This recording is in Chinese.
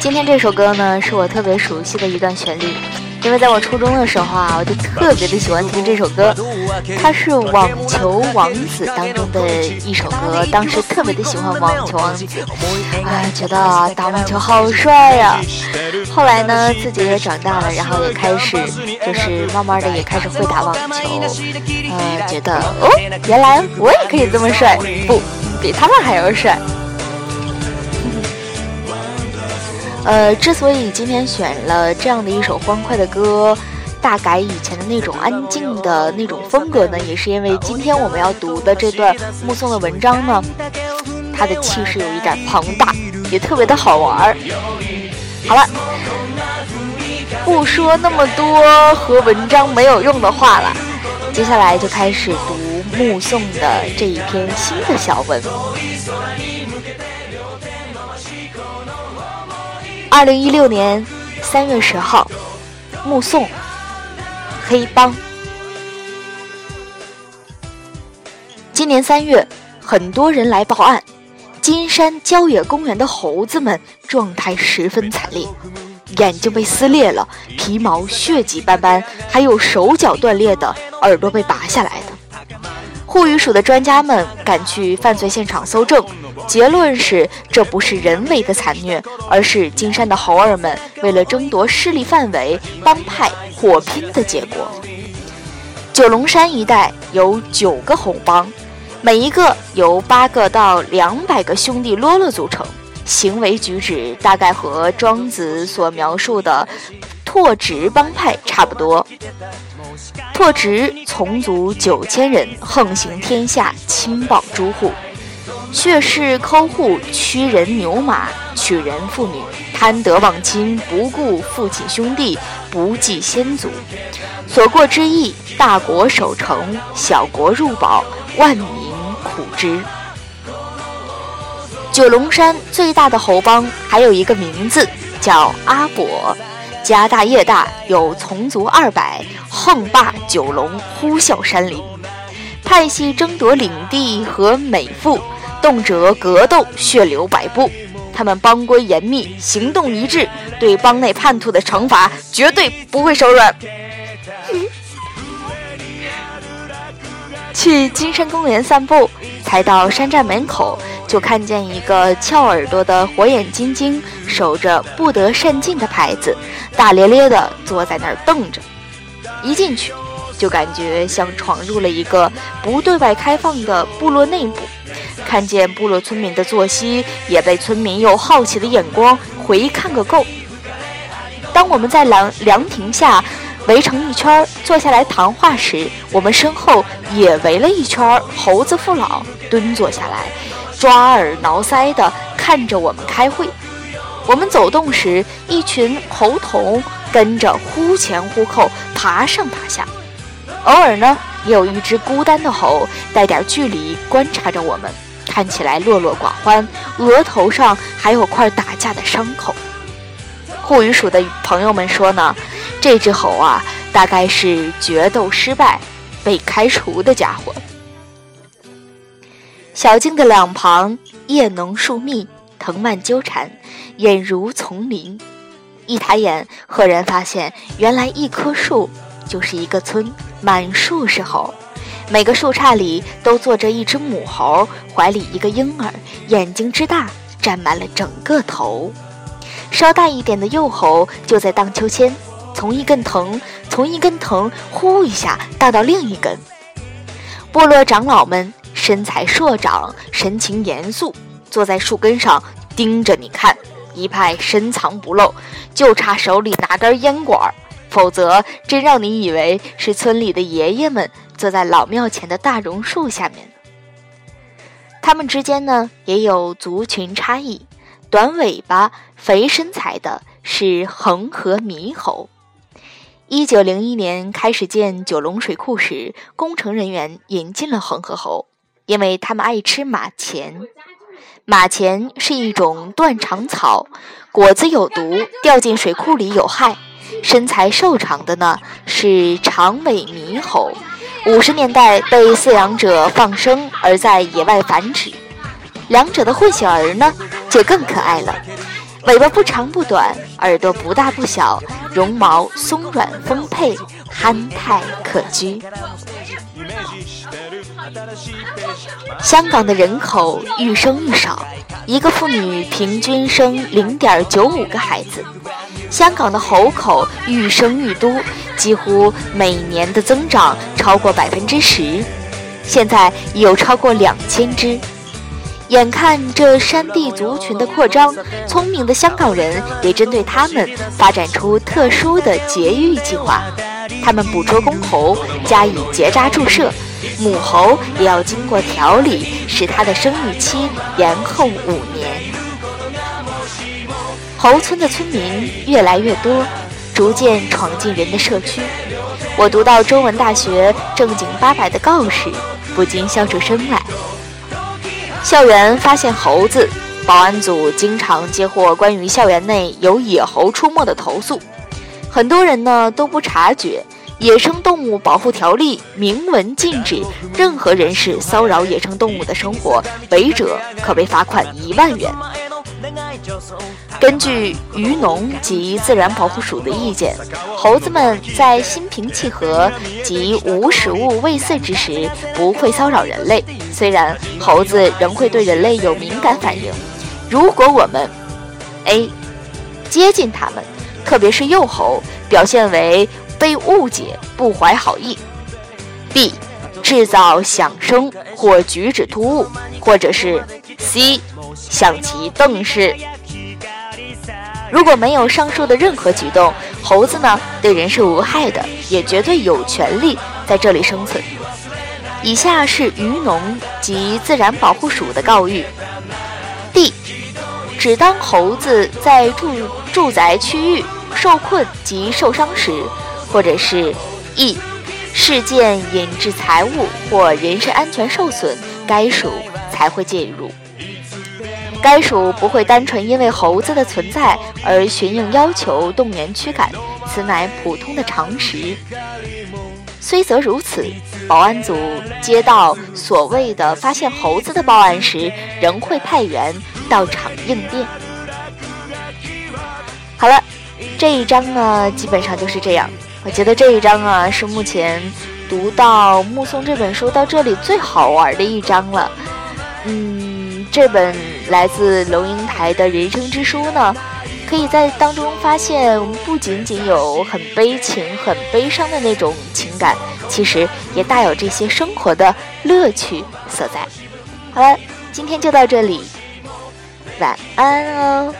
今天这首歌呢，是我特别熟悉的一段旋律。因为在我初中的时候啊，我就特别的喜欢听这首歌，它是《网球王子》当中的一首歌。当时特别的喜欢《网球王子》，哎，觉得打网球好帅呀。后来呢，自己也长大了，然后也开始就是慢慢的也开始会打网球，呃，觉得哦，原来我也可以这么帅，不比他们还要帅。呃，之所以今天选了这样的一首欢快的歌，大改以前的那种安静的那种风格呢，也是因为今天我们要读的这段目送的文章呢，它的气势有一点庞大，也特别的好玩儿。好了，不说那么多和文章没有用的话了，接下来就开始读目送的这一篇新的小文。二零一六年三月十号，目送黑帮。今年三月，很多人来报案，金山郊野公园的猴子们状态十分惨烈，眼睛被撕裂了，皮毛血迹斑斑，还有手脚断裂的，耳朵被拔下来的。护渔署的专家们赶去犯罪现场搜证。结论是，这不是人为的残虐，而是金山的猴儿们为了争夺势力范围，帮派火拼的结果。九龙山一带有九个猴帮，每一个由八个到两百个兄弟啰啰组成，行为举止大概和庄子所描述的拓殖帮派差不多。拓殖从族九千人，横行天下，亲暴诸户。血誓抠户，驱人牛马，取人妇女，贪得忘亲，不顾父亲兄弟，不计先祖，所过之意，大国守城，小国入保，万民苦之。九龙山最大的猴帮还有一个名字叫阿伯，家大业大，有从族二百，横霸九龙，呼啸山林，派系争夺领地和美妇。动辄格斗，血流百步。他们帮规严密，行动一致，对帮内叛徒的惩罚绝对不会手软。去金山公园散步，才到山寨门口，就看见一个翘耳朵的火眼金睛，守着“不得擅进”的牌子，大咧咧地坐在那儿瞪着。一进去，就感觉像闯入了一个不对外开放的部落内部。看见部落村民的作息，也被村民用好奇的眼光回看个够。当我们在凉凉亭下围成一圈坐下来谈话时，我们身后也围了一圈猴子父老，蹲坐下来，抓耳挠腮地看着我们开会。我们走动时，一群猴童跟着忽前忽后，爬上爬下。偶尔呢，也有一只孤单的猴，带点距离观察着我们。看起来落落寡欢，额头上还有块打架的伤口。护鱼署的朋友们说呢，这只猴啊，大概是决斗失败被开除的家伙。小径的两旁，叶浓树密，藤蔓纠缠，俨如丛林。一抬眼，赫然发现，原来一棵树就是一个村，满树是猴。每个树杈里都坐着一只母猴，怀里一个婴儿，眼睛之大占满了整个头。稍大一点的幼猴就在荡秋千，从一根藤从一根藤呼一下荡到另一根。部落长老们身材硕长，神情严肃，坐在树根上盯着你看，一派深藏不露，就差手里拿根烟管，否则真让你以为是村里的爷爷们。坐在老庙前的大榕树下面，他们之间呢也有族群差异。短尾巴、肥身材的是恒河猕猴。一九零一年开始建九龙水库时，工程人员引进了恒河猴，因为他们爱吃马钱。马钱是一种断肠草，果子有毒，掉进水库里有害。身材瘦长的呢是长尾猕猴。五十年代被饲养者放生，而在野外繁殖。两者的混血儿呢，就更可爱了。尾巴不长不短，耳朵不大不小，绒毛松软丰沛，憨态可掬。香港的人口愈生愈少，一个妇女平均生零点九五个孩子。香港的猴口愈生愈多，几乎每年的增长超过百分之十，现在已有超过两千只。眼看这山地族群的扩张，聪明的香港人也针对他们发展出特殊的节育计划。他们捕捉公猴，加以结扎注射；母猴也要经过调理，使它的生育期延后五年。猴村的村民越来越多，逐渐闯进人的社区。我读到中文大学正经八百的告示，不禁笑出声来。校园发现猴子，保安组经常接获关于校园内有野猴出没的投诉。很多人呢都不察觉，《野生动物保护条例》明文禁止任何人士骚扰野生动物的生活，违者可被罚款一万元。根据渔农及自然保护署的意见，猴子们在心平气和及无食物喂饲之时不会骚扰人类。虽然猴子仍会对人类有敏感反应，如果我们 A 接近它们，特别是幼猴，表现为被误解、不怀好意；B 制造响声或举止突兀，或者是 C 向其瞪视。如果没有上述的任何举动，猴子呢对人是无害的，也绝对有权利在这里生存。以下是渔农及自然保护署的告谕：D，只当猴子在住住宅区域受困及受伤时，或者是 E，事件引致财物或人身安全受损，该署才会介入。该署不会单纯因为猴子的存在而寻应要求动员驱赶，此乃普通的常识。虽则如此，保安组接到所谓的发现猴子的报案时，仍会派员到场应变。好了，这一章呢，基本上就是这样。我觉得这一章啊，是目前读到《目送》这本书到这里最好玩的一章了。嗯，这本。来自龙应台的人生之书呢，可以在当中发现，我们不仅仅有很悲情、很悲伤的那种情感，其实也大有这些生活的乐趣所在。好了，今天就到这里，晚安哦。